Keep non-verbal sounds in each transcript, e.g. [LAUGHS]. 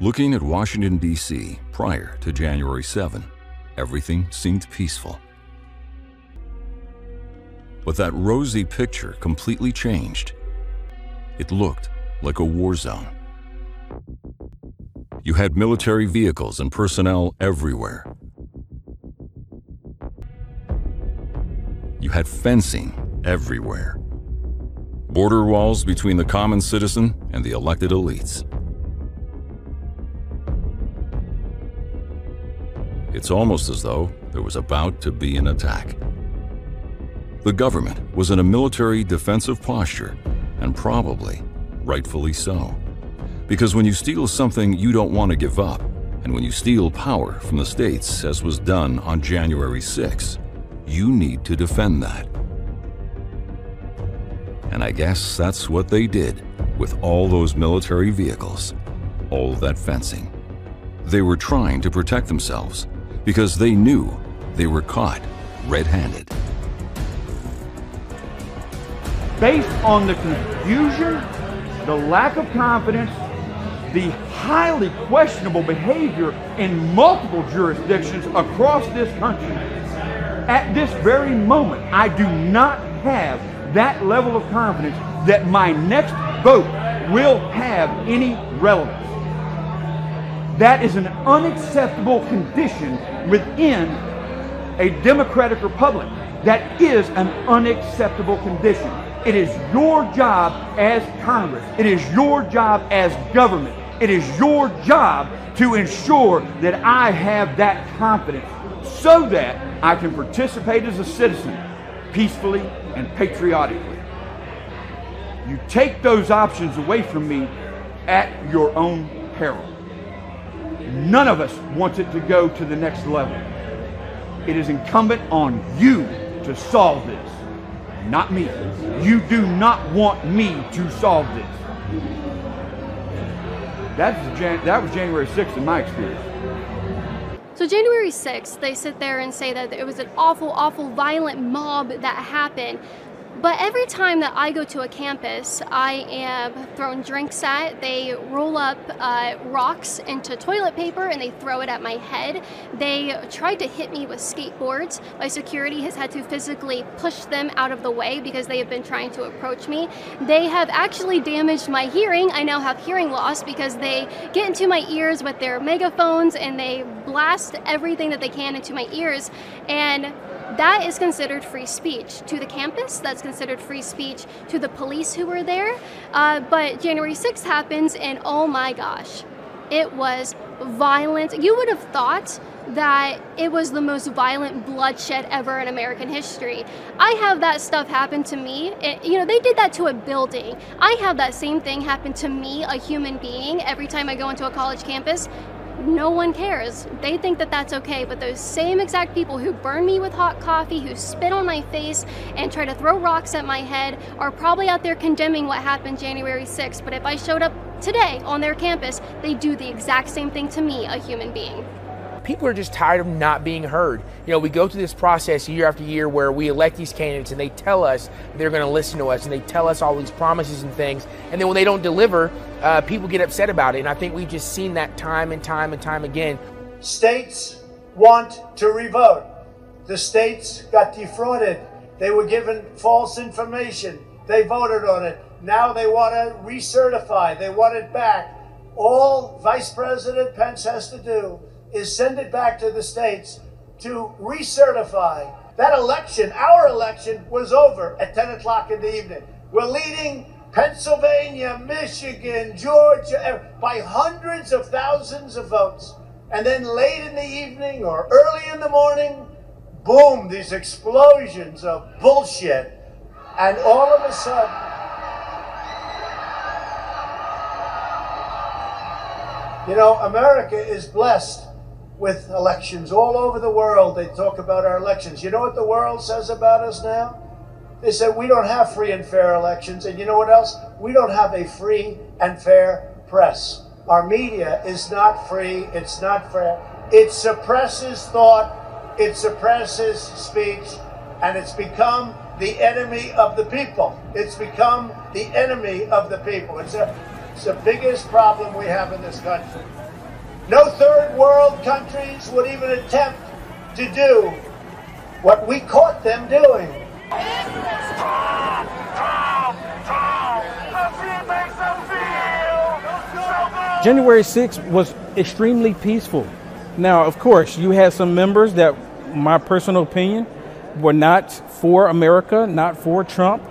Looking at Washington, D.C. prior to January 7, everything seemed peaceful. But that rosy picture completely changed. It looked like a war zone. You had military vehicles and personnel everywhere. You had fencing everywhere. Border walls between the common citizen and the elected elites. It's almost as though there was about to be an attack. The government was in a military defensive posture, and probably rightfully so. Because when you steal something you don't want to give up, and when you steal power from the states, as was done on January 6, you need to defend that. And I guess that's what they did with all those military vehicles, all that fencing. They were trying to protect themselves because they knew they were caught red handed. Based on the confusion, the lack of confidence, the highly questionable behavior in multiple jurisdictions across this country, at this very moment, I do not have that level of confidence that my next vote will have any relevance. That is an unacceptable condition within a democratic republic. That is an unacceptable condition. It is your job as Congress. It is your job as government. It is your job to ensure that I have that confidence so that I can participate as a citizen peacefully and patriotically. You take those options away from me at your own peril. None of us wants it to go to the next level. It is incumbent on you to solve this, not me. You do not want me to solve this. That's Jan- that was January 6th in my experience. So January 6th, they sit there and say that it was an awful, awful violent mob that happened. But every time that I go to a campus, I am thrown drinks at. They roll up uh, rocks into toilet paper and they throw it at my head. They tried to hit me with skateboards. My security has had to physically push them out of the way because they have been trying to approach me. They have actually damaged my hearing. I now have hearing loss because they get into my ears with their megaphones and they blast everything that they can into my ears. And that is considered free speech to the campus. That's considered free speech to the police who were there. Uh, but January 6th happens, and oh my gosh, it was violent. You would have thought that it was the most violent bloodshed ever in American history. I have that stuff happen to me. It, you know, they did that to a building. I have that same thing happen to me, a human being, every time I go into a college campus no one cares. They think that that's okay, but those same exact people who burn me with hot coffee, who spit on my face, and try to throw rocks at my head are probably out there condemning what happened January 6th. But if I showed up today on their campus, they do the exact same thing to me, a human being people are just tired of not being heard. You know, we go through this process year after year where we elect these candidates and they tell us they're going to listen to us and they tell us all these promises and things. And then when they don't deliver, uh, people get upset about it. And I think we've just seen that time and time and time again. States want to revote. The states got defrauded. They were given false information. They voted on it. Now they want to recertify. They want it back. All Vice President Pence has to do is send it back to the states to recertify. That election, our election, was over at 10 o'clock in the evening. We're leading Pennsylvania, Michigan, Georgia eh, by hundreds of thousands of votes. And then late in the evening or early in the morning, boom, these explosions of bullshit. And all of a sudden, you know, America is blessed with elections all over the world. They talk about our elections. You know what the world says about us now? They said we don't have free and fair elections. And you know what else? We don't have a free and fair press. Our media is not free, it's not fair. It suppresses thought, it suppresses speech, and it's become the enemy of the people. It's become the enemy of the people. It's, a, it's the biggest problem we have in this country. No third world countries would even attempt to do what we caught them doing. January 6th was extremely peaceful. Now, of course, you had some members that, my personal opinion, were not for America, not for Trump,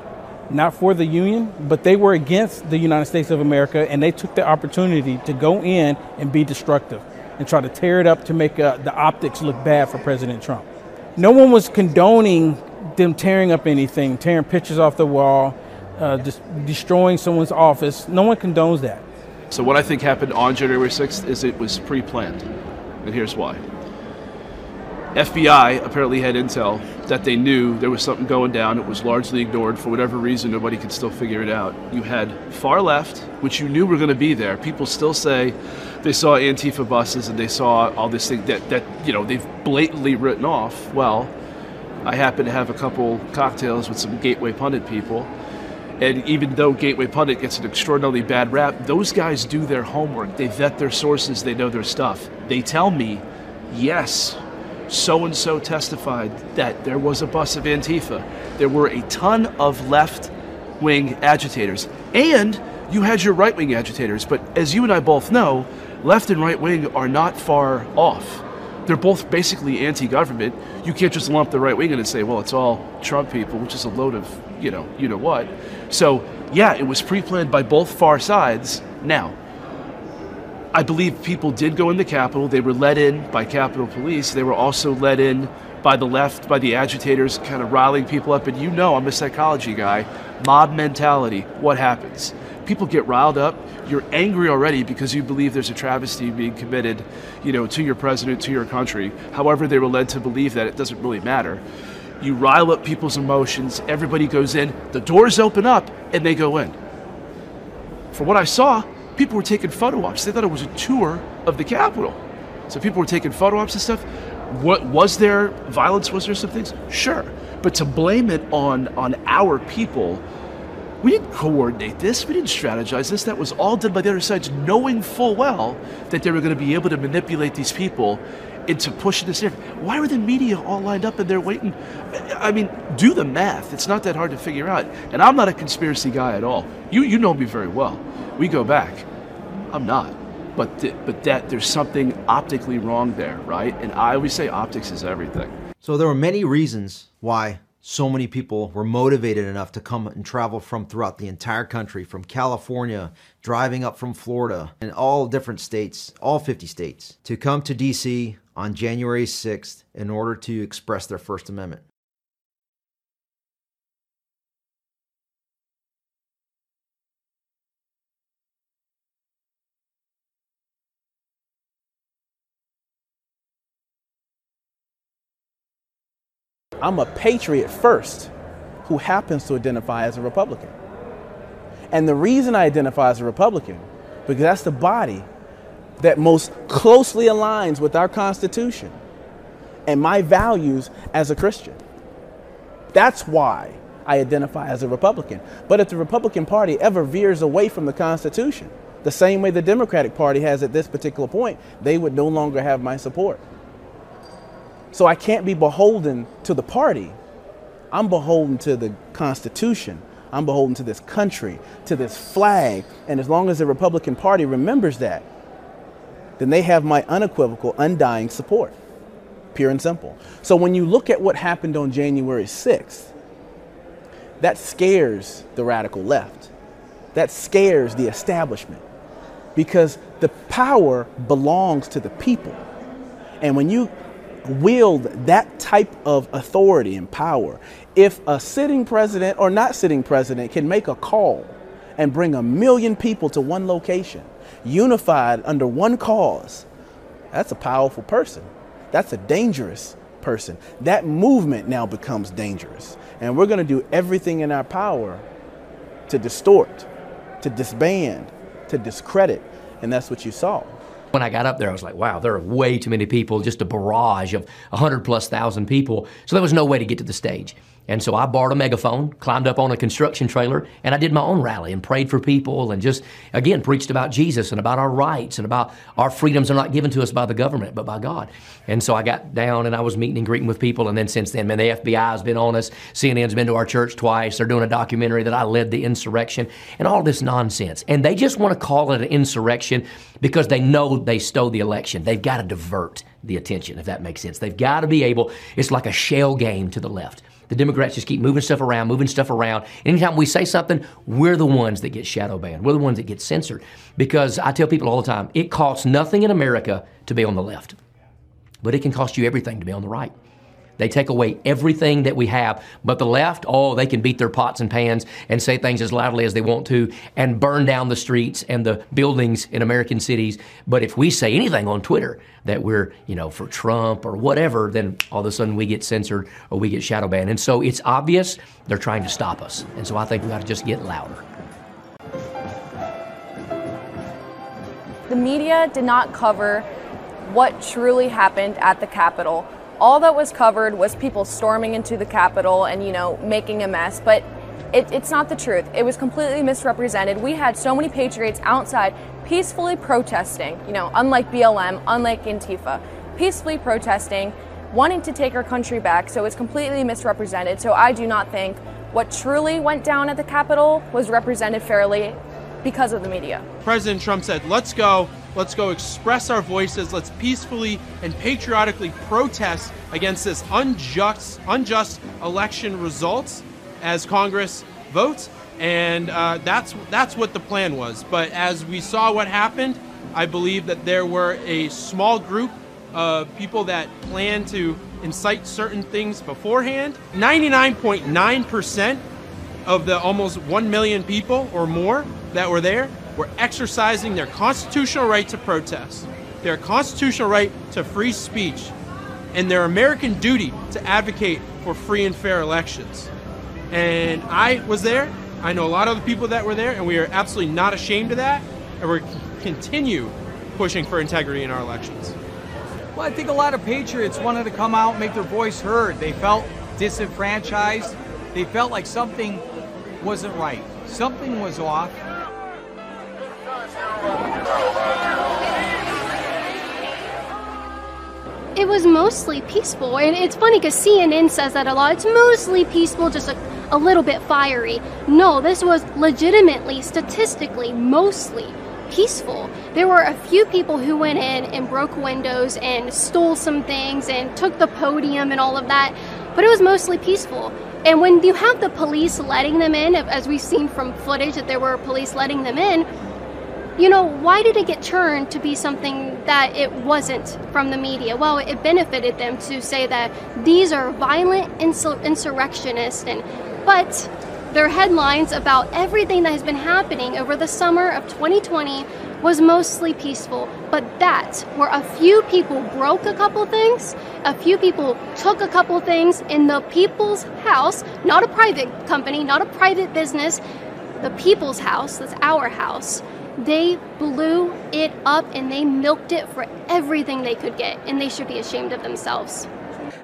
not for the Union, but they were against the United States of America and they took the opportunity to go in and be destructive and try to tear it up to make uh, the optics look bad for President Trump. No one was condoning them tearing up anything, tearing pictures off the wall, uh, just destroying someone's office. No one condones that. So what I think happened on January 6th is it was pre-planned, and here's why. FBI apparently had intel that they knew there was something going down. It was largely ignored for whatever reason. Nobody could still figure it out. You had far left, which you knew were going to be there. People still say they saw Antifa buses and they saw all this thing that, that you know they've blatantly written off. Well, I happen to have a couple cocktails with some Gateway Pundit people. And even though Gateway Pundit gets an extraordinarily bad rap, those guys do their homework. They vet their sources, they know their stuff. They tell me, yes, so and so testified that there was a bus of Antifa. There were a ton of left wing agitators. And you had your right wing agitators. But as you and I both know, left and right wing are not far off. They're both basically anti government. You can't just lump the right wing in and say, well, it's all Trump people, which is a load of, you know, you know what. So, yeah, it was pre planned by both far sides. Now, I believe people did go in the Capitol. They were let in by Capitol Police. They were also let in by the left, by the agitators, kind of riling people up. And you know, I'm a psychology guy. Mob mentality. What happens? People get riled up. You're angry already because you believe there's a travesty being committed, you know, to your president, to your country. However, they were led to believe that it doesn't really matter. You rile up people's emotions. Everybody goes in. The doors open up, and they go in. From what I saw, people were taking photo ops. They thought it was a tour of the Capitol. So people were taking photo ops and stuff. What was there violence? Was there some things? Sure, but to blame it on on our people, we didn't coordinate this. We didn't strategize this. That was all done by the other sides, knowing full well that they were going to be able to manipulate these people into pushing this narrative. Why were the media all lined up and they're waiting? I mean, do the math. It's not that hard to figure out. And I'm not a conspiracy guy at all. You you know me very well. We go back. I'm not. But th- but that there's something optically wrong there, right? And I always say optics is everything. So there were many reasons why so many people were motivated enough to come and travel from throughout the entire country, from California, driving up from Florida, and all different states, all 50 states, to come to DC on January 6th in order to express their First Amendment. I'm a patriot first who happens to identify as a Republican. And the reason I identify as a Republican, because that's the body that most closely aligns with our Constitution and my values as a Christian. That's why I identify as a Republican. But if the Republican Party ever veers away from the Constitution, the same way the Democratic Party has at this particular point, they would no longer have my support. So I can't be beholden to the party. I'm beholden to the Constitution. I'm beholden to this country, to this flag. And as long as the Republican Party remembers that, then they have my unequivocal, undying support. Pure and simple. So when you look at what happened on January 6th, that scares the radical left. That scares the establishment because the power belongs to the people. And when you wield that type of authority and power, if a sitting president or not sitting president can make a call and bring a million people to one location, unified under one cause, that's a powerful person. That's a dangerous person. That movement now becomes dangerous. And we're going to do everything in our power to distort, to disband, to discredit. And that's what you saw. When I got up there, I was like, wow, there are way too many people, just a barrage of 100 plus thousand people. So there was no way to get to the stage. And so I borrowed a megaphone, climbed up on a construction trailer, and I did my own rally and prayed for people and just, again, preached about Jesus and about our rights and about our freedoms are not given to us by the government, but by God. And so I got down and I was meeting and greeting with people. And then since then, man, the FBI has been on us. CNN's been to our church twice. They're doing a documentary that I led the insurrection and all this nonsense. And they just want to call it an insurrection because they know they stole the election. They've got to divert the attention, if that makes sense. They've got to be able, it's like a shell game to the left. The Democrats just keep moving stuff around, moving stuff around. Anytime we say something, we're the ones that get shadow banned. We're the ones that get censored. Because I tell people all the time, it costs nothing in America to be on the left, but it can cost you everything to be on the right. They take away everything that we have. But the left, oh, they can beat their pots and pans and say things as loudly as they want to and burn down the streets and the buildings in American cities. But if we say anything on Twitter that we're, you know, for Trump or whatever, then all of a sudden we get censored or we get shadow banned. And so it's obvious they're trying to stop us. And so I think we got to just get louder. The media did not cover what truly happened at the Capitol all that was covered was people storming into the Capitol and, you know, making a mess. But it, it's not the truth. It was completely misrepresented. We had so many patriots outside peacefully protesting, you know, unlike BLM, unlike Antifa, peacefully protesting, wanting to take our country back. So it's completely misrepresented. So I do not think what truly went down at the Capitol was represented fairly because of the media. President Trump said, let's go, let's go express our voices, let's peacefully and patriotically protest against this unjust, unjust election results as Congress votes. And uh, that's, that's what the plan was. But as we saw what happened, I believe that there were a small group of people that planned to incite certain things beforehand. 99.9% of the almost 1 million people or more that were there were exercising their constitutional right to protest, their constitutional right to free speech, and their American duty to advocate for free and fair elections. And I was there. I know a lot of the people that were there, and we are absolutely not ashamed of that. And we're continue pushing for integrity in our elections. Well, I think a lot of patriots wanted to come out and make their voice heard. They felt disenfranchised. They felt like something wasn't right. Something was off. It was mostly peaceful, and it's funny because CNN says that a lot. It's mostly peaceful, just a, a little bit fiery. No, this was legitimately, statistically, mostly peaceful. There were a few people who went in and broke windows and stole some things and took the podium and all of that, but it was mostly peaceful. And when you have the police letting them in, as we've seen from footage that there were police letting them in, you know, why did it get turned to be something that it wasn't from the media? Well, it benefited them to say that these are violent insur- insurrectionists, and but their headlines about everything that has been happening over the summer of 2020 was mostly peaceful. But that, where a few people broke a couple things, a few people took a couple things in the people's house, not a private company, not a private business, the people's house, that's our house they blew it up and they milked it for everything they could get, and they should be ashamed of themselves.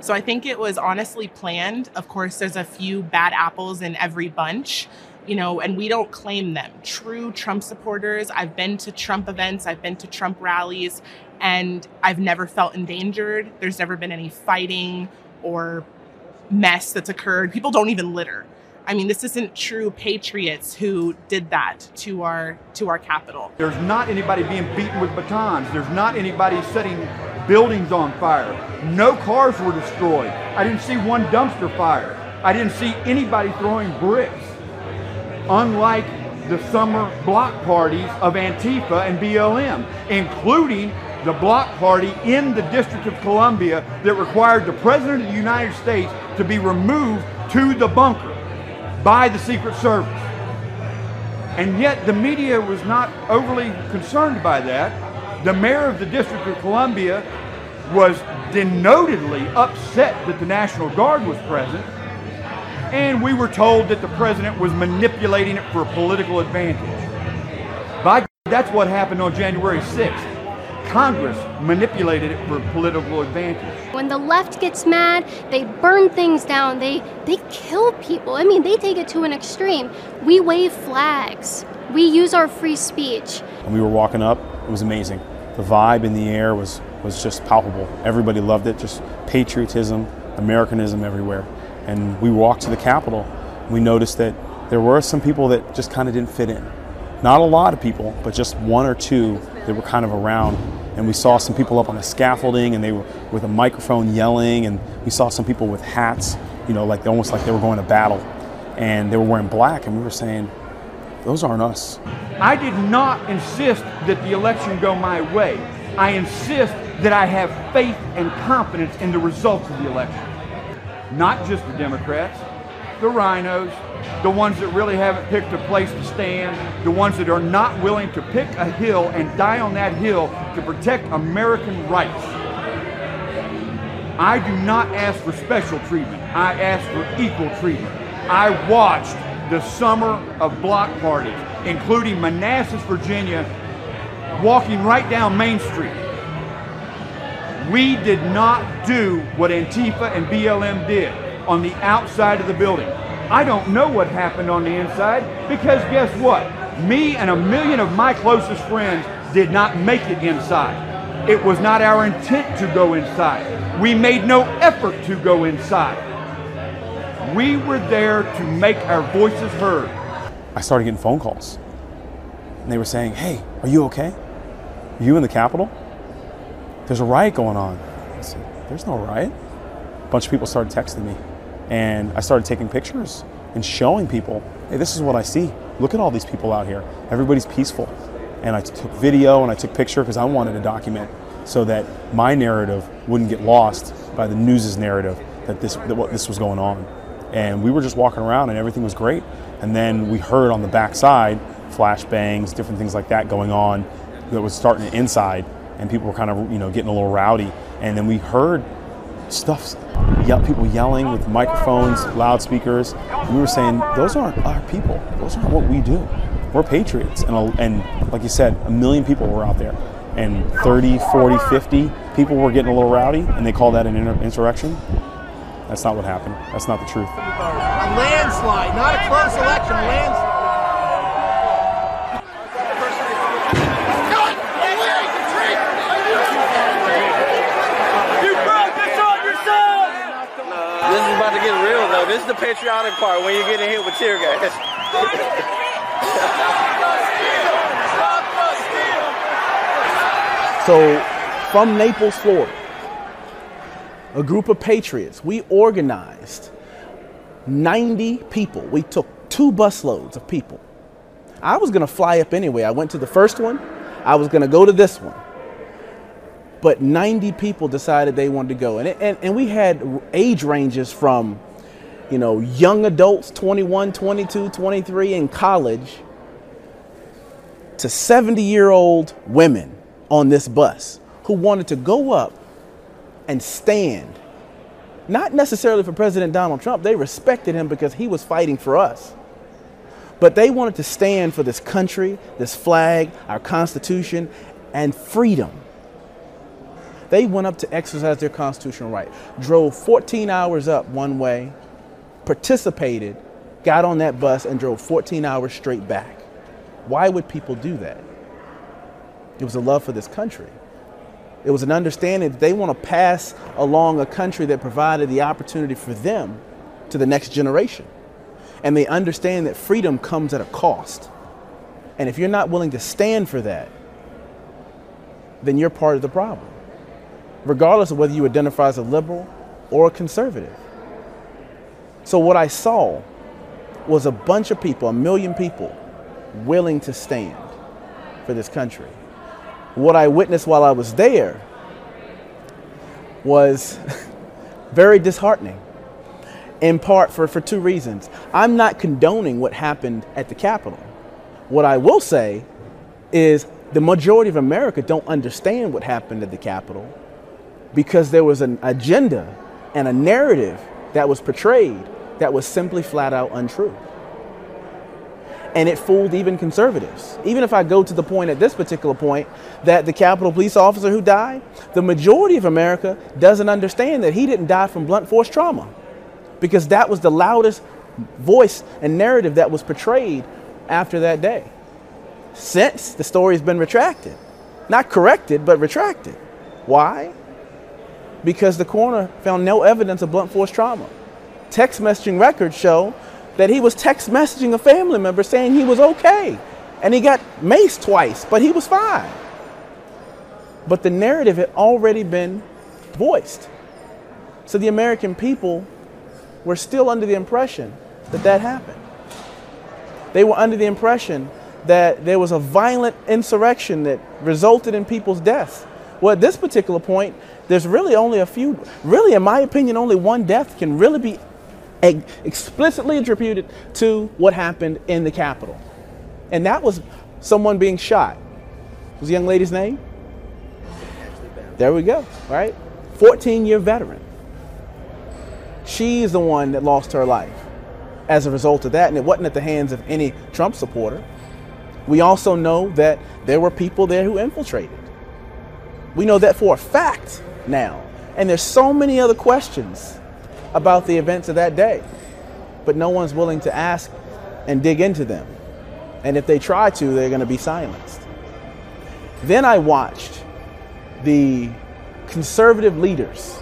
So I think it was honestly planned. Of course, there's a few bad apples in every bunch, you know, and we don't claim them. True Trump supporters, I've been to Trump events, I've been to Trump rallies, and I've never felt endangered. There's never been any fighting or mess that's occurred. People don't even litter. I mean, this isn't true patriots who did that to our to our Capitol. There's not anybody being beaten with batons. There's not anybody setting buildings on fire. No cars were destroyed. I didn't see one dumpster fire. I didn't see anybody throwing bricks. Unlike the summer block parties of Antifa and BLM, including the block party in the District of Columbia that required the President of the United States to be removed to the bunker by the Secret Service. And yet the media was not overly concerned by that. The mayor of the District of Columbia was denotedly upset that the National Guard was present. And we were told that the president was manipulating it for political advantage. By that's what happened on January 6th. Congress manipulated it for political advantage. When the left gets mad, they burn things down. They they kill people. I mean, they take it to an extreme. We wave flags. We use our free speech. When we were walking up, it was amazing. The vibe in the air was was just palpable. Everybody loved it. Just patriotism, Americanism everywhere. And we walked to the Capitol. We noticed that there were some people that just kind of didn't fit in. Not a lot of people, but just one or two that were kind of around. And we saw some people up on the scaffolding and they were with a microphone yelling. And we saw some people with hats, you know, like almost like they were going to battle. And they were wearing black. And we were saying, those aren't us. I did not insist that the election go my way. I insist that I have faith and confidence in the results of the election. Not just the Democrats, the RINOs, the ones that really haven't picked a place to stand, the ones that are not willing to pick a hill and die on that hill to protect American rights. I do not ask for special treatment. I ask for equal treatment. I watched the summer of block parties, including Manassas, Virginia, walking right down Main Street. We did not do what Antifa and BLM did on the outside of the building. I don't know what happened on the inside because guess what? Me and a million of my closest friends did not make it inside. It was not our intent to go inside. We made no effort to go inside. We were there to make our voices heard. I started getting phone calls. And they were saying, Hey, are you okay? Are you in the Capitol? There's a riot going on. I said, There's no riot. A bunch of people started texting me. And I started taking pictures and showing people, hey, this is what I see. Look at all these people out here. Everybody's peaceful. And I took video and I took picture because I wanted to document so that my narrative wouldn't get lost by the news's narrative that this that what this was going on. And we were just walking around and everything was great. And then we heard on the backside flash bangs, different things like that going on that was starting inside and people were kind of you know getting a little rowdy. And then we heard stuff, people yelling with microphones, loudspeakers. And we were saying, those aren't our people. Those aren't what we do. We're patriots. And, and like you said, a million people were out there. And 30, 40, 50 people were getting a little rowdy, and they call that an insurrection. That's not what happened. That's not the truth. A landslide, not a close election, a landslide. This is about to get real though. This is the patriotic part when you're getting hit with tear gas. So, from Naples, Florida, a group of patriots, we organized 90 people. We took two busloads of people. I was going to fly up anyway. I went to the first one, I was going to go to this one. But 90 people decided they wanted to go. And, and, and we had age ranges from, you know, young adults, 21, 22, 23 in college, to 70 year old women on this bus who wanted to go up and stand. Not necessarily for President Donald Trump, they respected him because he was fighting for us. But they wanted to stand for this country, this flag, our Constitution, and freedom. They went up to exercise their constitutional right, drove 14 hours up one way, participated, got on that bus, and drove 14 hours straight back. Why would people do that? It was a love for this country. It was an understanding that they want to pass along a country that provided the opportunity for them to the next generation. And they understand that freedom comes at a cost. And if you're not willing to stand for that, then you're part of the problem, regardless of whether you identify as a liberal or a conservative. So, what I saw was a bunch of people, a million people, willing to stand for this country what I witnessed while I was there was [LAUGHS] very disheartening, in part for, for two reasons. I'm not condoning what happened at the Capitol. What I will say is the majority of America don't understand what happened at the Capitol because there was an agenda and a narrative that was portrayed that was simply flat out untrue. And it fooled even conservatives. Even if I go to the point at this particular point that the Capitol police officer who died, the majority of America doesn't understand that he didn't die from blunt force trauma because that was the loudest voice and narrative that was portrayed after that day. Since the story has been retracted, not corrected, but retracted. Why? Because the coroner found no evidence of blunt force trauma. Text messaging records show that he was text messaging a family member saying he was okay. And he got maced twice, but he was fine. But the narrative had already been voiced. So the American people were still under the impression that that happened. They were under the impression that there was a violent insurrection that resulted in people's deaths. Well, at this particular point, there's really only a few, really, in my opinion, only one death can really be explicitly attributed to what happened in the Capitol. And that was someone being shot. Was the young lady's name? There we go, right? 14 year veteran. She's the one that lost her life as a result of that, and it wasn't at the hands of any Trump supporter. We also know that there were people there who infiltrated. We know that for a fact now. And there's so many other questions about the events of that day, but no one's willing to ask and dig into them. And if they try to, they're going to be silenced. Then I watched the conservative leaders.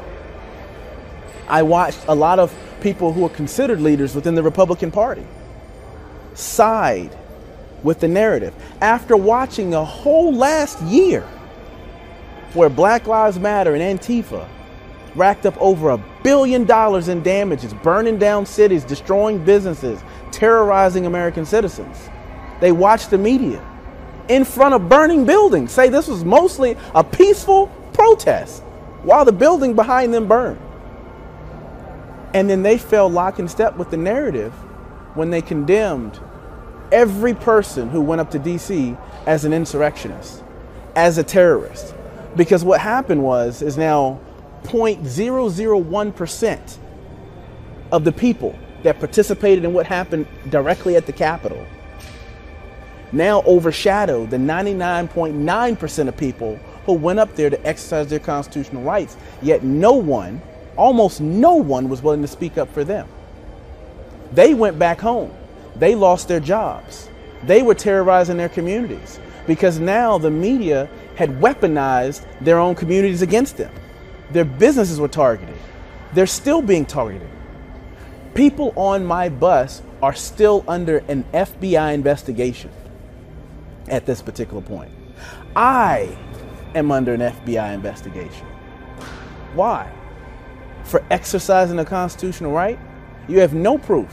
I watched a lot of people who are considered leaders within the Republican Party side with the narrative after watching a whole last year where Black Lives Matter and Antifa racked up over a billion dollars in damages, burning down cities, destroying businesses, terrorizing American citizens. They watched the media in front of burning buildings say this was mostly a peaceful protest while the building behind them burned. And then they fell lock and step with the narrative when they condemned every person who went up to DC as an insurrectionist, as a terrorist. Because what happened was, is now 0.001% of the people that participated in what happened directly at the Capitol now overshadow the 99.9% of people who went up there to exercise their constitutional rights, yet no one, almost no one, was willing to speak up for them. They went back home. They lost their jobs. They were terrorizing their communities because now the media had weaponized their own communities against them. Their businesses were targeted. They're still being targeted. People on my bus are still under an FBI investigation at this particular point. I am under an FBI investigation. Why? For exercising a constitutional right? You have no proof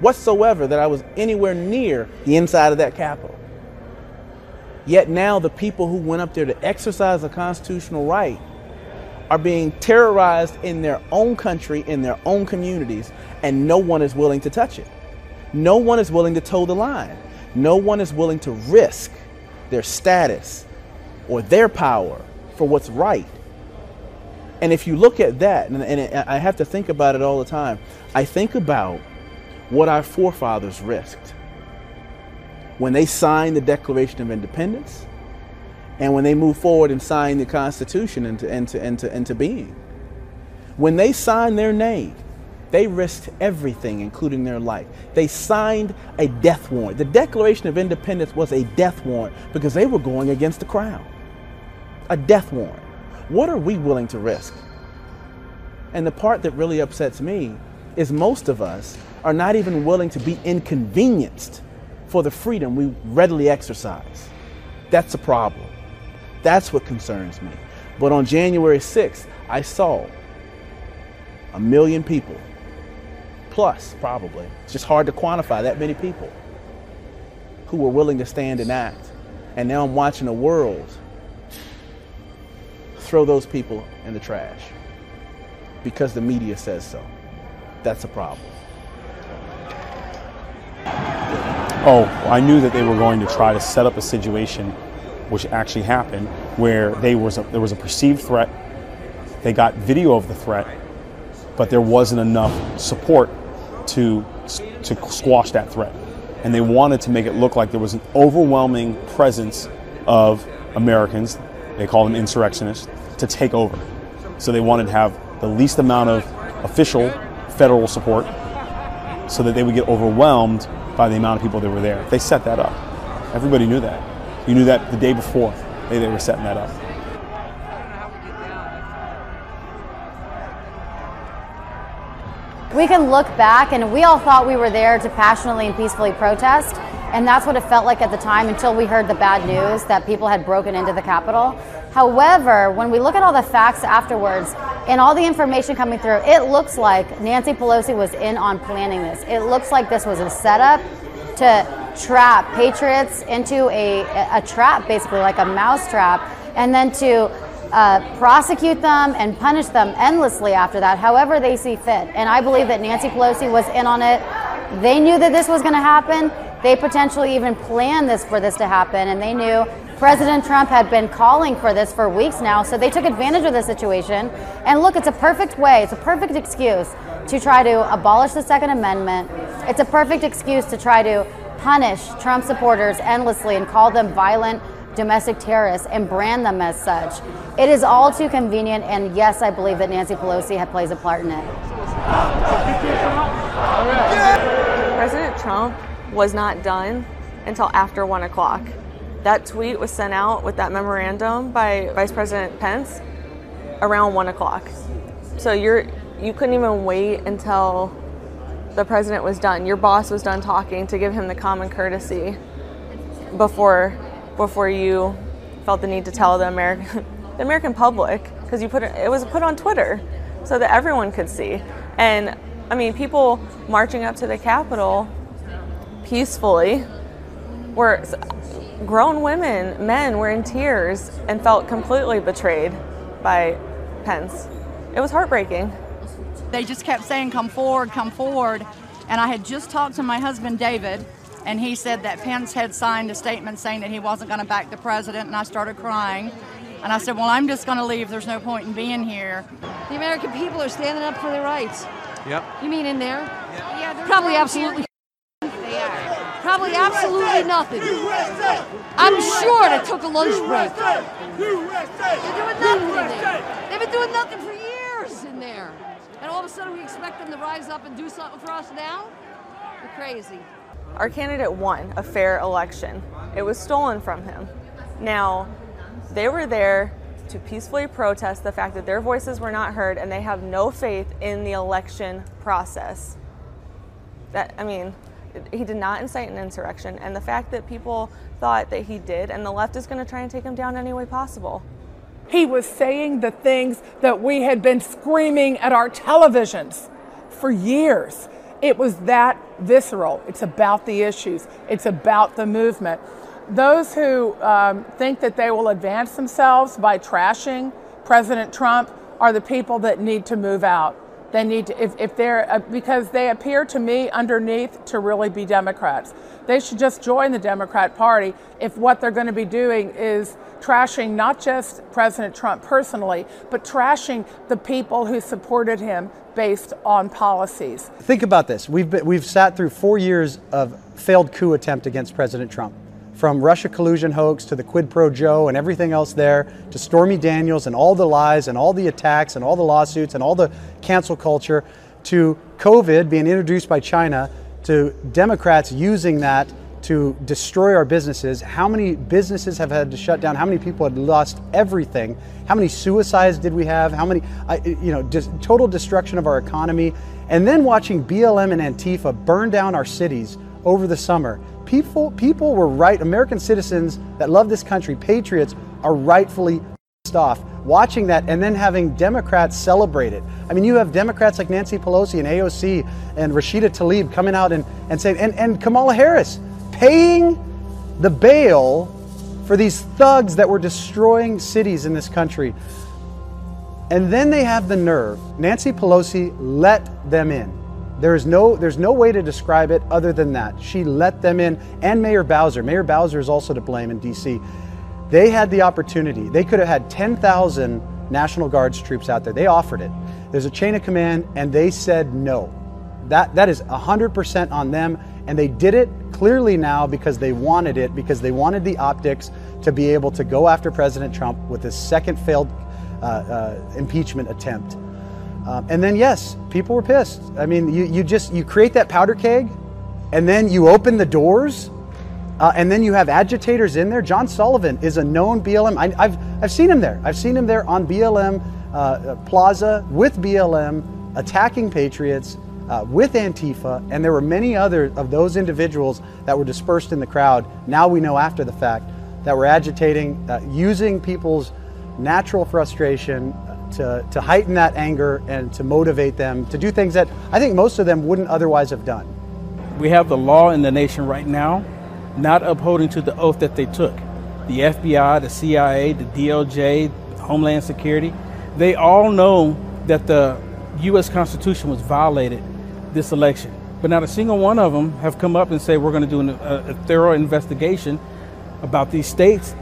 whatsoever that I was anywhere near the inside of that Capitol. Yet now the people who went up there to exercise a constitutional right are being terrorized in their own country, in their own communities, and no one is willing to touch it. No one is willing to toe the line. No one is willing to risk their status or their power for what's right. And if you look at that, and, and I have to think about it all the time, I think about what our forefathers risked when they signed the Declaration of Independence and when they moved forward and signed the Constitution into, into, into, into being. When they signed their name, they risked everything, including their life. They signed a death warrant. The Declaration of Independence was a death warrant because they were going against the crown. A death warrant. What are we willing to risk? And the part that really upsets me is most of us are not even willing to be inconvenienced for the freedom we readily exercise. That's a problem. That's what concerns me. But on January 6th, I saw a million people, plus probably, it's just hard to quantify that many people, who were willing to stand and act. And now I'm watching the world throw those people in the trash because the media says so. That's a problem. Oh, I knew that they were going to try to set up a situation which actually happened, where they was a, there was a perceived threat. They got video of the threat, but there wasn't enough support to to squash that threat. and they wanted to make it look like there was an overwhelming presence of Americans, they call them insurrectionists, to take over. So they wanted to have the least amount of official federal support so that they would get overwhelmed by the amount of people that were there. They set that up. Everybody knew that. You knew that the day before they, they were setting that up. We can look back, and we all thought we were there to passionately and peacefully protest, and that's what it felt like at the time until we heard the bad news that people had broken into the Capitol. However, when we look at all the facts afterwards and all the information coming through, it looks like Nancy Pelosi was in on planning this. It looks like this was a setup to trap patriots into a, a trap, basically like a mouse trap, and then to uh, prosecute them and punish them endlessly after that, however they see fit. And I believe that Nancy Pelosi was in on it. They knew that this was going to happen. They potentially even planned this for this to happen, and they knew President Trump had been calling for this for weeks now, so they took advantage of the situation. And look, it's a perfect way, it's a perfect excuse to try to abolish the Second Amendment. It's a perfect excuse to try to punish Trump supporters endlessly and call them violent domestic terrorists and brand them as such. It is all too convenient, and yes, I believe that Nancy Pelosi plays a part in it. President Trump was not done until after one o'clock. That tweet was sent out with that memorandum by Vice President Pence around one o'clock. So you're you couldn't even wait until the president was done. Your boss was done talking to give him the common courtesy before before you felt the need to tell the American [LAUGHS] the American public because you put it it was put on Twitter so that everyone could see. And I mean, people marching up to the Capitol peacefully were grown women, men were in tears and felt completely betrayed by Pence. It was heartbreaking. They just kept saying, come forward, come forward. And I had just talked to my husband, David, and he said that Pence had signed a statement saying that he wasn't going to back the president, and I started crying. And I said, Well, I'm just going to leave. There's no point in being here. The American people are standing up for their rights. Yep. You mean in there? Yeah. Probably absolutely. They are. Probably absolutely nothing. I'm sure they took a lunch break. They're doing nothing in there. They've been doing nothing for years in there. And all of a sudden we expect them to rise up and do something for us now? You're crazy. Our candidate won a fair election. It was stolen from him. Now, they were there to peacefully protest the fact that their voices were not heard and they have no faith in the election process. That I mean, he did not incite an insurrection and the fact that people thought that he did and the left is going to try and take him down any way possible. He was saying the things that we had been screaming at our televisions for years. It was that visceral. It's about the issues, it's about the movement. Those who um, think that they will advance themselves by trashing President Trump are the people that need to move out. They need to, if, if they're, uh, because they appear to me underneath to really be Democrats. They should just join the Democrat Party if what they're going to be doing is trashing not just President Trump personally, but trashing the people who supported him based on policies. Think about this. We've, been, we've sat through four years of failed coup attempt against President Trump. From Russia collusion hoax to the quid pro Joe and everything else there, to Stormy Daniels and all the lies and all the attacks and all the lawsuits and all the cancel culture, to COVID being introduced by China, to Democrats using that to destroy our businesses. How many businesses have had to shut down? How many people had lost everything? How many suicides did we have? How many, you know, just total destruction of our economy? And then watching BLM and Antifa burn down our cities over the summer. People, people were right. American citizens that love this country, patriots, are rightfully pissed off watching that and then having Democrats celebrate it. I mean, you have Democrats like Nancy Pelosi and AOC and Rashida Tlaib coming out and, and saying, and, and Kamala Harris paying the bail for these thugs that were destroying cities in this country. And then they have the nerve. Nancy Pelosi let them in. There is no there's no way to describe it other than that. She let them in and Mayor Bowser. Mayor Bowser is also to blame in DC. They had the opportunity. They could have had 10,000 National Guards troops out there. They offered it. There's a chain of command and they said no. That that is 100% on them And they did it clearly now because they wanted it, because they wanted the optics to be able to go after President Trump with his second failed uh, uh, impeachment attempt. Um, and then, yes, people were pissed. I mean, you, you just you create that powder keg, and then you open the doors, uh, and then you have agitators in there. John Sullivan is a known BLM. I, have I've seen him there. I've seen him there on BLM uh, Plaza with BLM attacking patriots uh, with Antifa, and there were many other of those individuals that were dispersed in the crowd. Now we know after the fact that were agitating, uh, using people's natural frustration to, to heighten that anger and to motivate them to do things that I think most of them wouldn't otherwise have done. We have the law in the nation right now not upholding to the oath that they took. The FBI, the CIA, the DOJ, Homeland Security, they all know that the U.S. Constitution was violated this election. But not a single one of them have come up and say we're going to do an, a, a thorough investigation about these states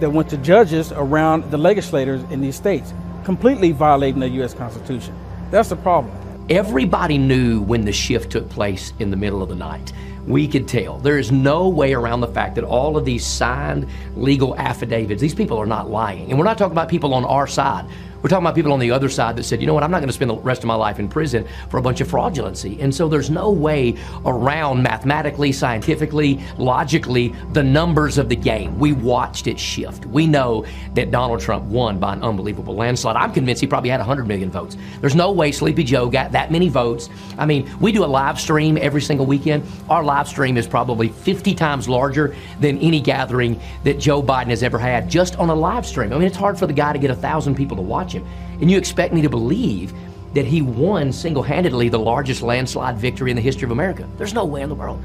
that went to judges around the legislators in these states, completely violating the U.S. Constitution. That's the problem. Everybody knew when the shift took place in the middle of the night. We could tell. There is no way around the fact that all of these signed legal affidavits, these people are not lying. And we're not talking about people on our side. We're talking about people on the other side that said, you know what, I'm not going to spend the rest of my life in prison for a bunch of fraudulency. And so there's no way around mathematically, scientifically, logically, the numbers of the game. We watched it shift. We know that Donald Trump won by an unbelievable landslide. I'm convinced he probably had 100 million votes. There's no way Sleepy Joe got that many votes. I mean, we do a live stream every single weekend. Our live stream is probably 50 times larger than any gathering that Joe Biden has ever had just on a live stream. I mean, it's hard for the guy to get a thousand people to watch And you expect me to believe that he won single handedly the largest landslide victory in the history of America. There's no way in the world.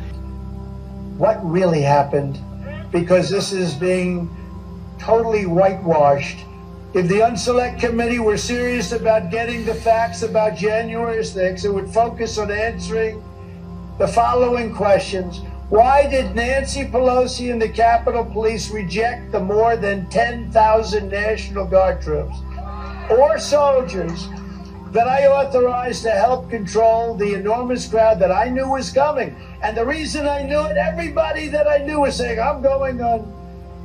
What really happened? Because this is being totally whitewashed. If the Unselect Committee were serious about getting the facts about January 6th, it would focus on answering the following questions. Why did Nancy Pelosi and the Capitol Police reject the more than 10,000 National Guard troops? Or soldiers that I authorized to help control the enormous crowd that I knew was coming. And the reason I knew it, everybody that I knew was saying, I'm going on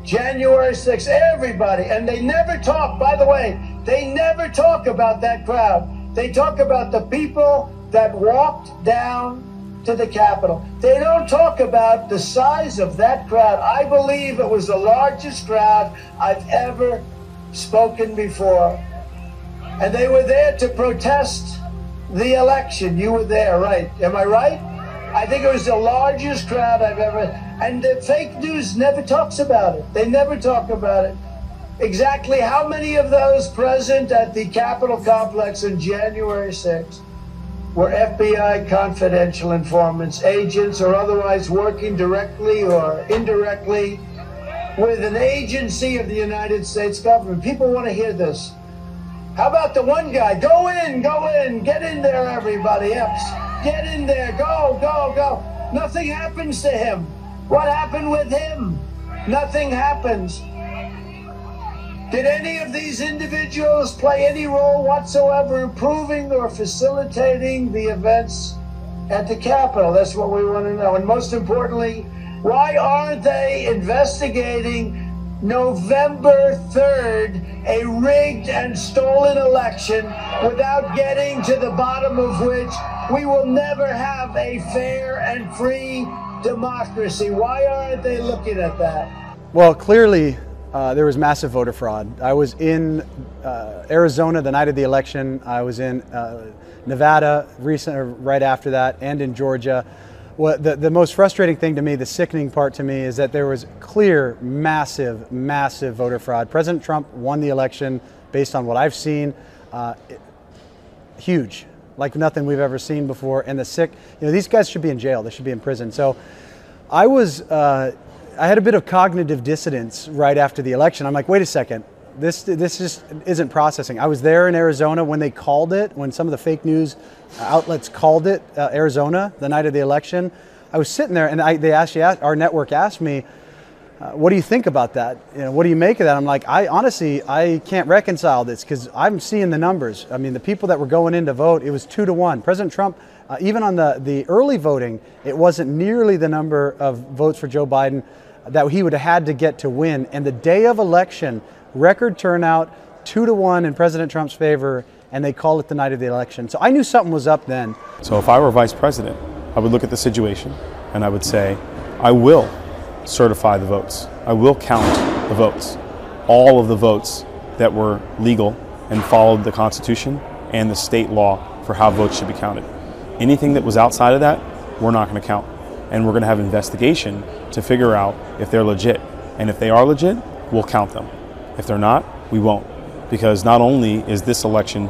January 6th. Everybody. And they never talk, by the way, they never talk about that crowd. They talk about the people that walked down to the Capitol. They don't talk about the size of that crowd. I believe it was the largest crowd I've ever spoken before and they were there to protest the election. You were there, right? Am I right? I think it was the largest crowd I've ever. And the fake news never talks about it. They never talk about it. Exactly how many of those present at the Capitol complex on January 6th were FBI confidential informants, agents, or otherwise working directly or indirectly with an agency of the United States government? People want to hear this. How about the one guy? Go in, go in, get in there, everybody. Get in there, go, go, go. Nothing happens to him. What happened with him? Nothing happens. Did any of these individuals play any role whatsoever improving or facilitating the events at the Capitol? That's what we want to know. And most importantly, why aren't they investigating November 3rd, a rigged and stolen election without getting to the bottom of which we will never have a fair and free democracy. Why aren't they looking at that? Well, clearly, uh, there was massive voter fraud. I was in uh, Arizona the night of the election. I was in uh, Nevada recent, right after that, and in Georgia what the, the most frustrating thing to me, the sickening part to me, is that there was clear, massive, massive voter fraud. President Trump won the election based on what I've seen. Uh, huge, like nothing we've ever seen before. And the sick, you know, these guys should be in jail. They should be in prison. So I was, uh, I had a bit of cognitive dissonance right after the election. I'm like, wait a second. This, this just isn't processing. I was there in Arizona when they called it, when some of the fake news outlets called it uh, Arizona the night of the election. I was sitting there and I, they asked, our network asked me, uh, what do you think about that? You know, what do you make of that? I'm like, I honestly, I can't reconcile this because I'm seeing the numbers. I mean, the people that were going in to vote, it was two to one. President Trump, uh, even on the, the early voting, it wasn't nearly the number of votes for Joe Biden that he would have had to get to win. And the day of election, record turnout, two to one in President Trump's favor, and they call it the night of the election. So I knew something was up then. So if I were vice president, I would look at the situation and I would say, I will certify the votes. I will count the votes. All of the votes that were legal and followed the Constitution and the state law for how votes should be counted. Anything that was outside of that, we're not going to count. And we're going to have investigation to figure out if they're legit. And if they are legit, we'll count them. If they're not, we won't. Because not only is this election,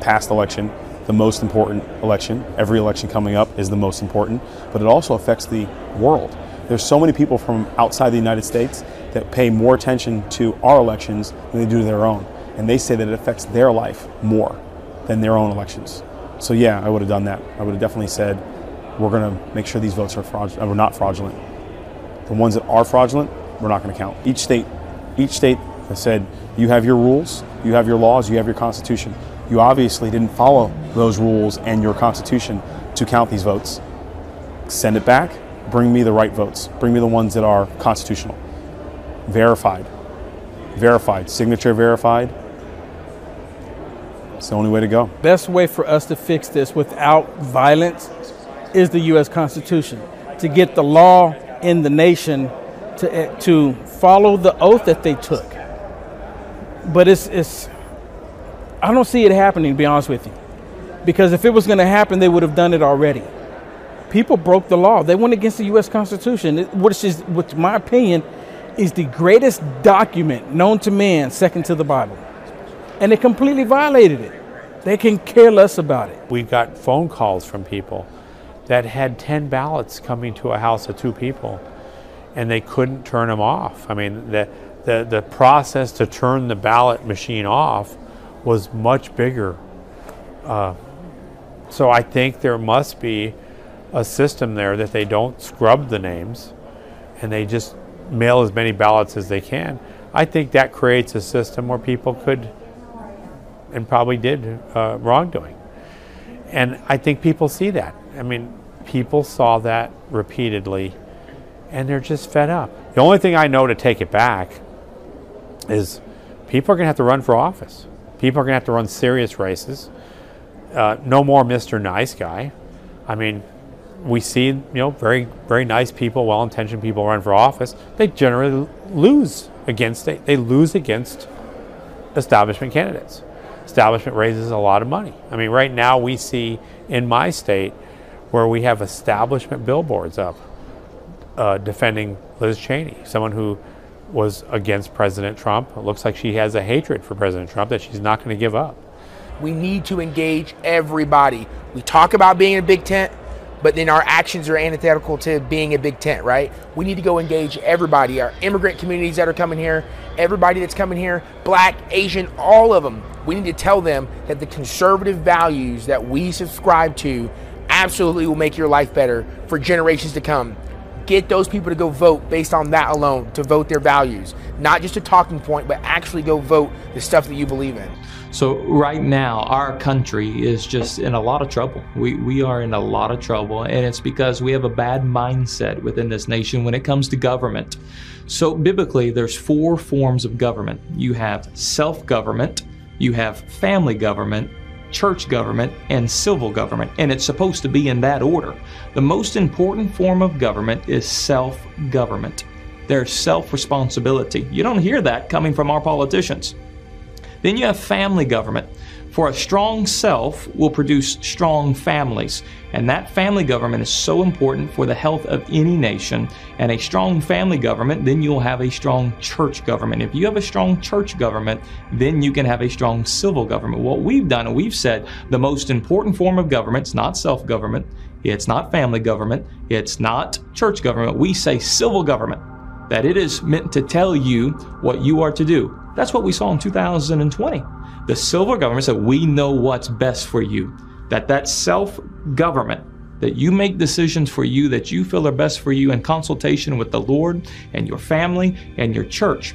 past election, the most important election, every election coming up is the most important, but it also affects the world. There's so many people from outside the United States that pay more attention to our elections than they do to their own. And they say that it affects their life more than their own elections. So yeah, I would have done that. I would have definitely said, we're going to make sure these votes are fraudulent, uh, are not fraudulent. The ones that are fraudulent, we're not going to count. Each state, each state has said, you have your rules, you have your laws, you have your constitution. You obviously didn't follow those rules and your constitution to count these votes. Send it back, bring me the right votes. Bring me the ones that are constitutional. Verified. Verified. Signature verified. It's the only way to go. Best way for us to fix this without violence is the U.S. Constitution. To get the law in the nation to, eh, to follow the oath that they took. But it's, it's, I don't see it happening, to be honest with you. Because if it was going to happen, they would have done it already. People broke the law. They went against the U.S. Constitution, which is, which, my opinion, is the greatest document known to man, second to the Bible. And they completely violated it. They can care less about it. We got phone calls from people that had 10 ballots coming to a house of two people and they couldn't turn them off. I mean, the, the, the process to turn the ballot machine off was much bigger. Uh, so I think there must be a system there that they don't scrub the names and they just mail as many ballots as they can. I think that creates a system where people could and probably did uh, wrongdoing. And I think people see that. I mean, people saw that repeatedly and they're just fed up. The only thing I know to take it back is people are going to have to run for office. People are going to have to run serious races. Uh, no more Mr. Nice Guy. I mean, we see, you know, very, very nice people, well-intentioned people run for office. They generally lose against it. They lose against establishment candidates. Establishment raises a lot of money. I mean, right now we see in my state where we have establishment billboards up uh, defending Liz Cheney, someone who was against President Trump. It looks like she has a hatred for President Trump that she's not going to give up. We need to engage everybody. We talk about being a big tent, but then our actions are antithetical to being a big tent, right? We need to go engage everybody, our immigrant communities that are coming here, everybody that's coming here, black, Asian, all of them. We need to tell them that the conservative values that we subscribe to absolutely will make your life better for generations to come. Get those people to go vote based on that alone, to vote their values. Not just a talking point, but actually go vote the stuff that you believe in. So right now, our country is just in a lot of trouble. We, we are in a lot of trouble, and it's because we have a bad mindset within this nation when it comes to government. So biblically, there's four forms of government. You have self-government, you have family government, church government, and civil government, and it's supposed to be in that order. The most important form of government is self-government. There's self-responsibility. You don't hear that coming from our politicians. Then you have family government. For a strong self will produce strong families. And that family government is so important for the health of any nation. And a strong family government, then you'll have a strong church government. If you have a strong church government, then you can have a strong civil government. What we've done, and we've said the most important form of government is not self government, it's not family government, it's not church government. We say civil government, that it is meant to tell you what you are to do. That's what we saw in 2020. The civil government said, we know what's best for you. That that self-government, that you make decisions for you that you feel are best for you in consultation with the Lord and your family and your church.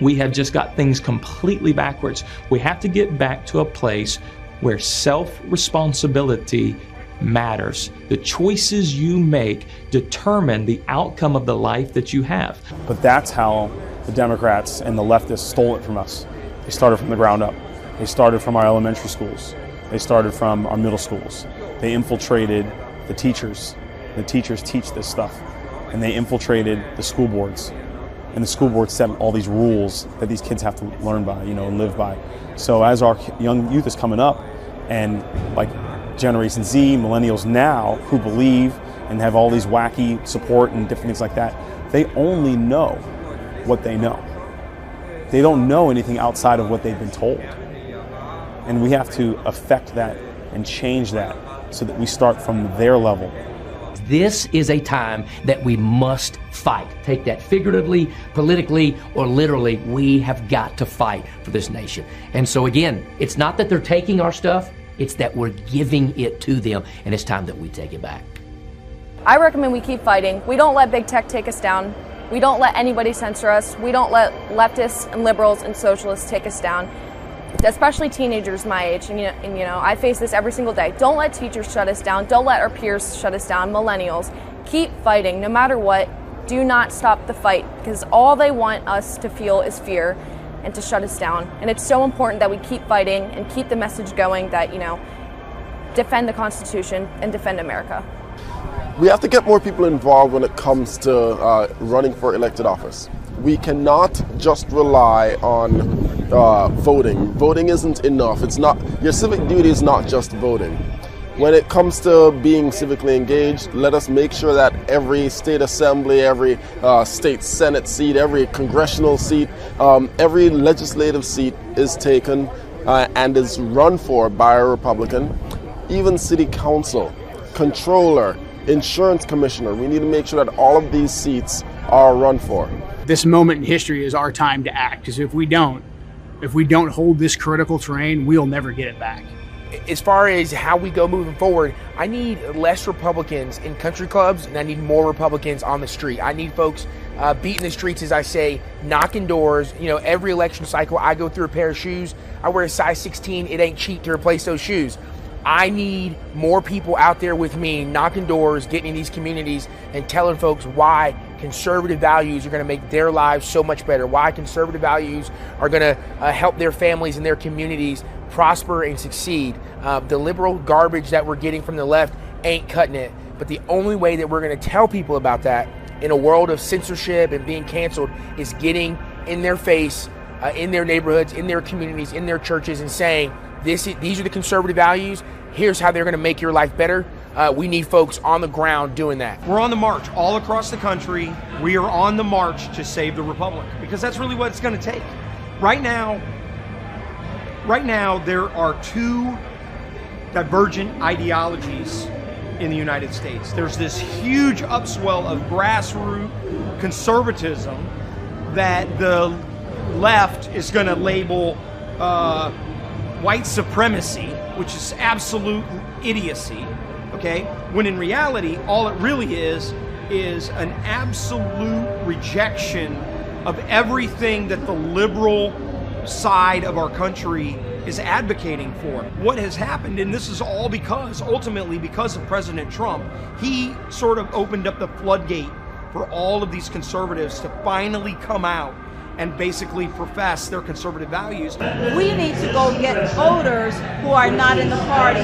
We have just got things completely backwards. We have to get back to a place where self responsibility matters. The choices you make determine the outcome of the life that you have. But that's how the Democrats and the leftists stole it from us. They started from the ground up. They started from our elementary schools. They started from our middle schools. They infiltrated the teachers. The teachers teach this stuff. And they infiltrated the school boards. And the school boards set all these rules that these kids have to learn by, you know, and live by. So as our young youth is coming up, and like Generation Z, millennials now, who believe and have all these wacky support and different things like that, they only know what they know. They don't know anything outside of what they've been told. And we have to affect that and change that so that we start from their level. This is a time that we must fight. Take that figuratively, politically, or literally. We have got to fight for this nation. And so, again, it's not that they're taking our stuff, it's that we're giving it to them, and it's time that we take it back. I recommend we keep fighting. We don't let big tech take us down. We don't let anybody censor us. We don't let leftists and liberals and socialists take us down, especially teenagers my age. And you, know, and you know, I face this every single day. Don't let teachers shut us down. Don't let our peers shut us down. Millennials, keep fighting no matter what. Do not stop the fight because all they want us to feel is fear and to shut us down. And it's so important that we keep fighting and keep the message going that, you know, defend the Constitution and defend America. We have to get more people involved when it comes to uh, running for elected office. We cannot just rely on uh, voting. Voting isn't enough. It's not your civic duty is not just voting. When it comes to being civically engaged, let us make sure that every state assembly, every uh, state senate seat, every congressional seat, um, every legislative seat is taken uh, and is run for by a Republican. Even city council, controller, insurance commissioner. We need to make sure that all of these seats are run for. This moment in history is our time to act because if we don't, if we don't hold this critical terrain, we'll never get it back. As far as how we go moving forward, I need less Republicans in country clubs and I need more Republicans on the street. I need folks uh, beating the streets, as I say, knocking doors. You know, every election cycle, I go through a pair of shoes. I wear a size 16. It ain't cheap to replace those shoes. I need more people out there with me knocking doors, getting in these communities, and telling folks why conservative values are going to make their lives so much better, why conservative values are going to uh, help their families and their communities prosper and succeed. Uh, the liberal garbage that we're getting from the left ain't cutting it. But the only way that we're going to tell people about that in a world of censorship and being canceled is getting in their face, uh, in their neighborhoods, in their communities, in their churches, and saying, this, these are the conservative values. Here's how they're going to make your life better. Uh, we need folks on the ground doing that. We're on the march all across the country. We are on the march to save the republic because that's really what it's going to take. Right now, right now there are two divergent ideologies in the United States. There's this huge upswell of grassroots conservatism that the left is going to label uh, white supremacy, which is absolute idiocy, okay? When in reality, all it really is is an absolute rejection of everything that the liberal side of our country is advocating for. What has happened, and this is all because, ultimately, because of President Trump, he sort of opened up the floodgate for all of these conservatives to finally come out and basically profess their conservative values. We need to go get voters who are not in the party.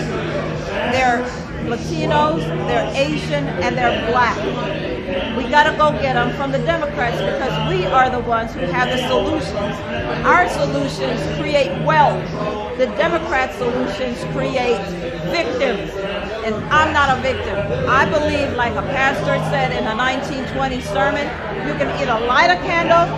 They're Latinos, they're Asian, and they're black. We got to go get them from the Democrats because we are the ones who have the solutions. Our solutions create wealth. The Democrat solutions create victims. And I'm not a victim. I believe, like a pastor said in a 1920 sermon, you can either light a candle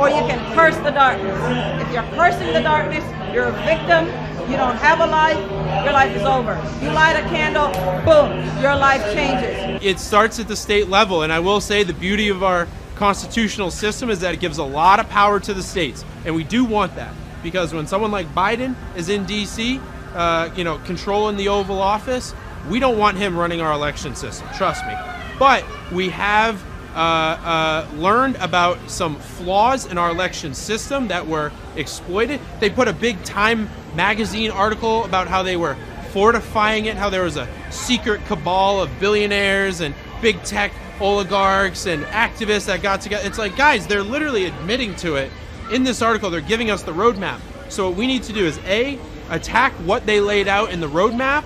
or you can curse the darkness. If you're cursing the darkness, you're a victim. You don't have a life, your life is over. You light a candle, boom, your life changes. It starts at the state level, and I will say the beauty of our constitutional system is that it gives a lot of power to the states, and we do want that because when someone like Biden is in D.C., uh, you know, controlling the Oval Office, We don't want him running our election system, trust me. But we have uh, uh, learned about some flaws in our election system that were exploited. They put a big Time magazine article about how they were fortifying it, how there was a secret cabal of billionaires and big tech oligarchs and activists that got together. It's like, guys, they're literally admitting to it in this article. They're giving us the roadmap. So what we need to do is A, attack what they laid out in the roadmap,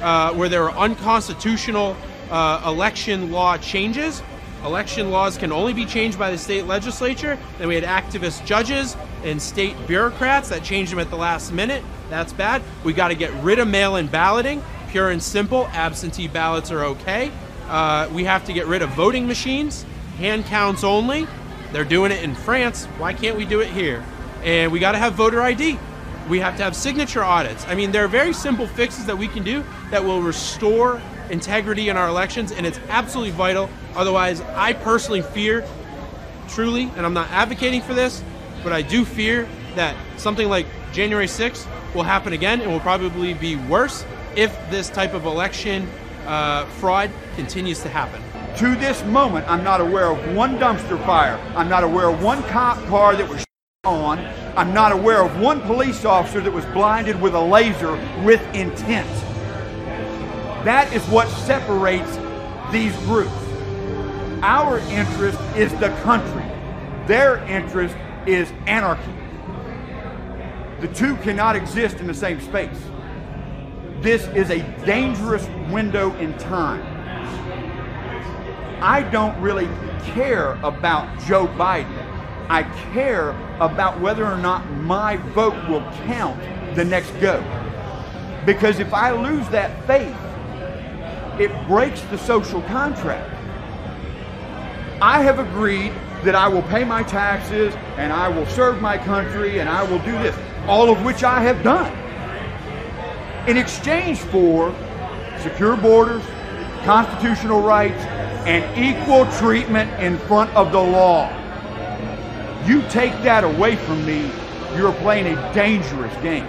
uh, where there were unconstitutional uh, election law changes. Election laws can only be changed by the state legislature. Then we had activist judges and state bureaucrats that changed them at the last minute. That's bad. We got to get rid of mail in balloting. Pure and simple, absentee ballots are okay. Uh, we have to get rid of voting machines, hand counts only. They're doing it in France. Why can't we do it here? And we got to have voter ID. We have to have signature audits. I mean, there are very simple fixes that we can do that will restore integrity in our elections, and it's absolutely vital. Otherwise, I personally fear, truly, and I'm not advocating for this, but I do fear that something like January 6th will happen again and will probably be worse if this type of election uh, fraud continues to happen. To this moment, I'm not aware of one dumpster fire. I'm not aware of one cop car that was on. I'm not aware of one police officer that was blinded with a laser with intent. That is what separates these groups. Our interest is the country. Their interest is anarchy. The two cannot exist in the same space. This is a dangerous window in time. I don't really care about Joe Biden. I care about whether or not my vote will count the next go. Because if I lose that faith, it breaks the social contract. I have agreed that I will pay my taxes and I will serve my country and I will do this, all of which I have done. In exchange for secure borders, constitutional rights, and equal treatment in front of the law. You take that away from me, you're playing a dangerous game.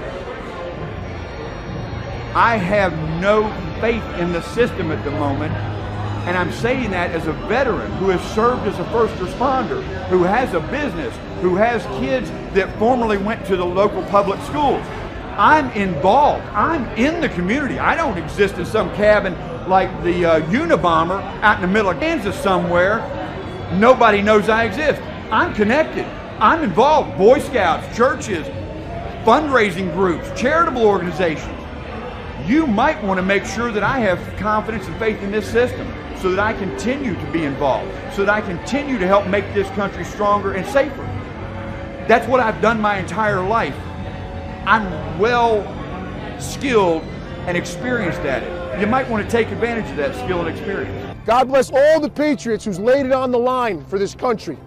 I have no faith in the system at the moment, and I'm saying that as a veteran who has served as a first responder, who has a business, who has kids that formerly went to the local public schools. I'm involved. I'm in the community. I don't exist in some cabin like the uh, Unabomber out in the middle of Kansas somewhere. Nobody knows I exist. I'm connected. I'm involved. Boy Scouts, churches, fundraising groups, charitable organizations. You might want to make sure that I have confidence and faith in this system so that I continue to be involved, so that I continue to help make this country stronger and safer. That's what I've done my entire life. I'm well skilled and experienced at it. You might want to take advantage of that skill and experience. God bless all the patriots who's laid it on the line for this country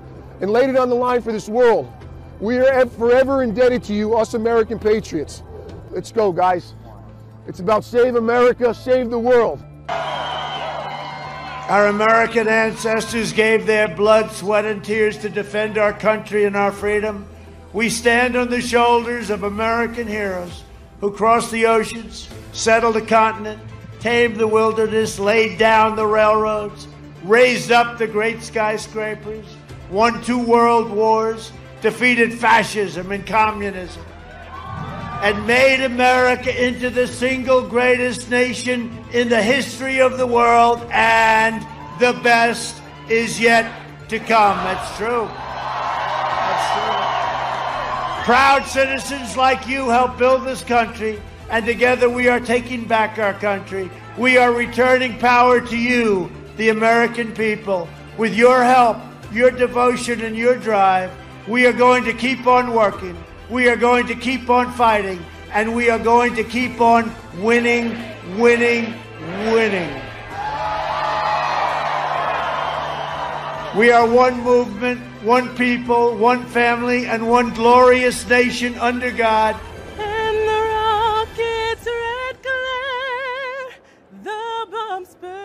and laid it on the line for this world. We are forever indebted to you, us American patriots. Let's go, guys. It's about save America, save the world. Our American ancestors gave their blood, sweat, and tears to defend our country and our freedom. We stand on the shoulders of American heroes who crossed the oceans, settled a continent, tamed the wilderness, laid down the railroads, raised up the great skyscrapers, won two world wars, defeated fascism and communism, and made America into the single greatest nation in the history of the world, and the best is yet to come. That's true. That's true. Proud citizens like you help build this country, and together we are taking back our country. We are returning power to you, the American people. With your help, your devotion and your drive. We are going to keep on working. We are going to keep on fighting. And we are going to keep on winning, winning, winning. We are one movement, one people, one family, and one glorious nation under God. And the rocket's red glare, the bombs burn.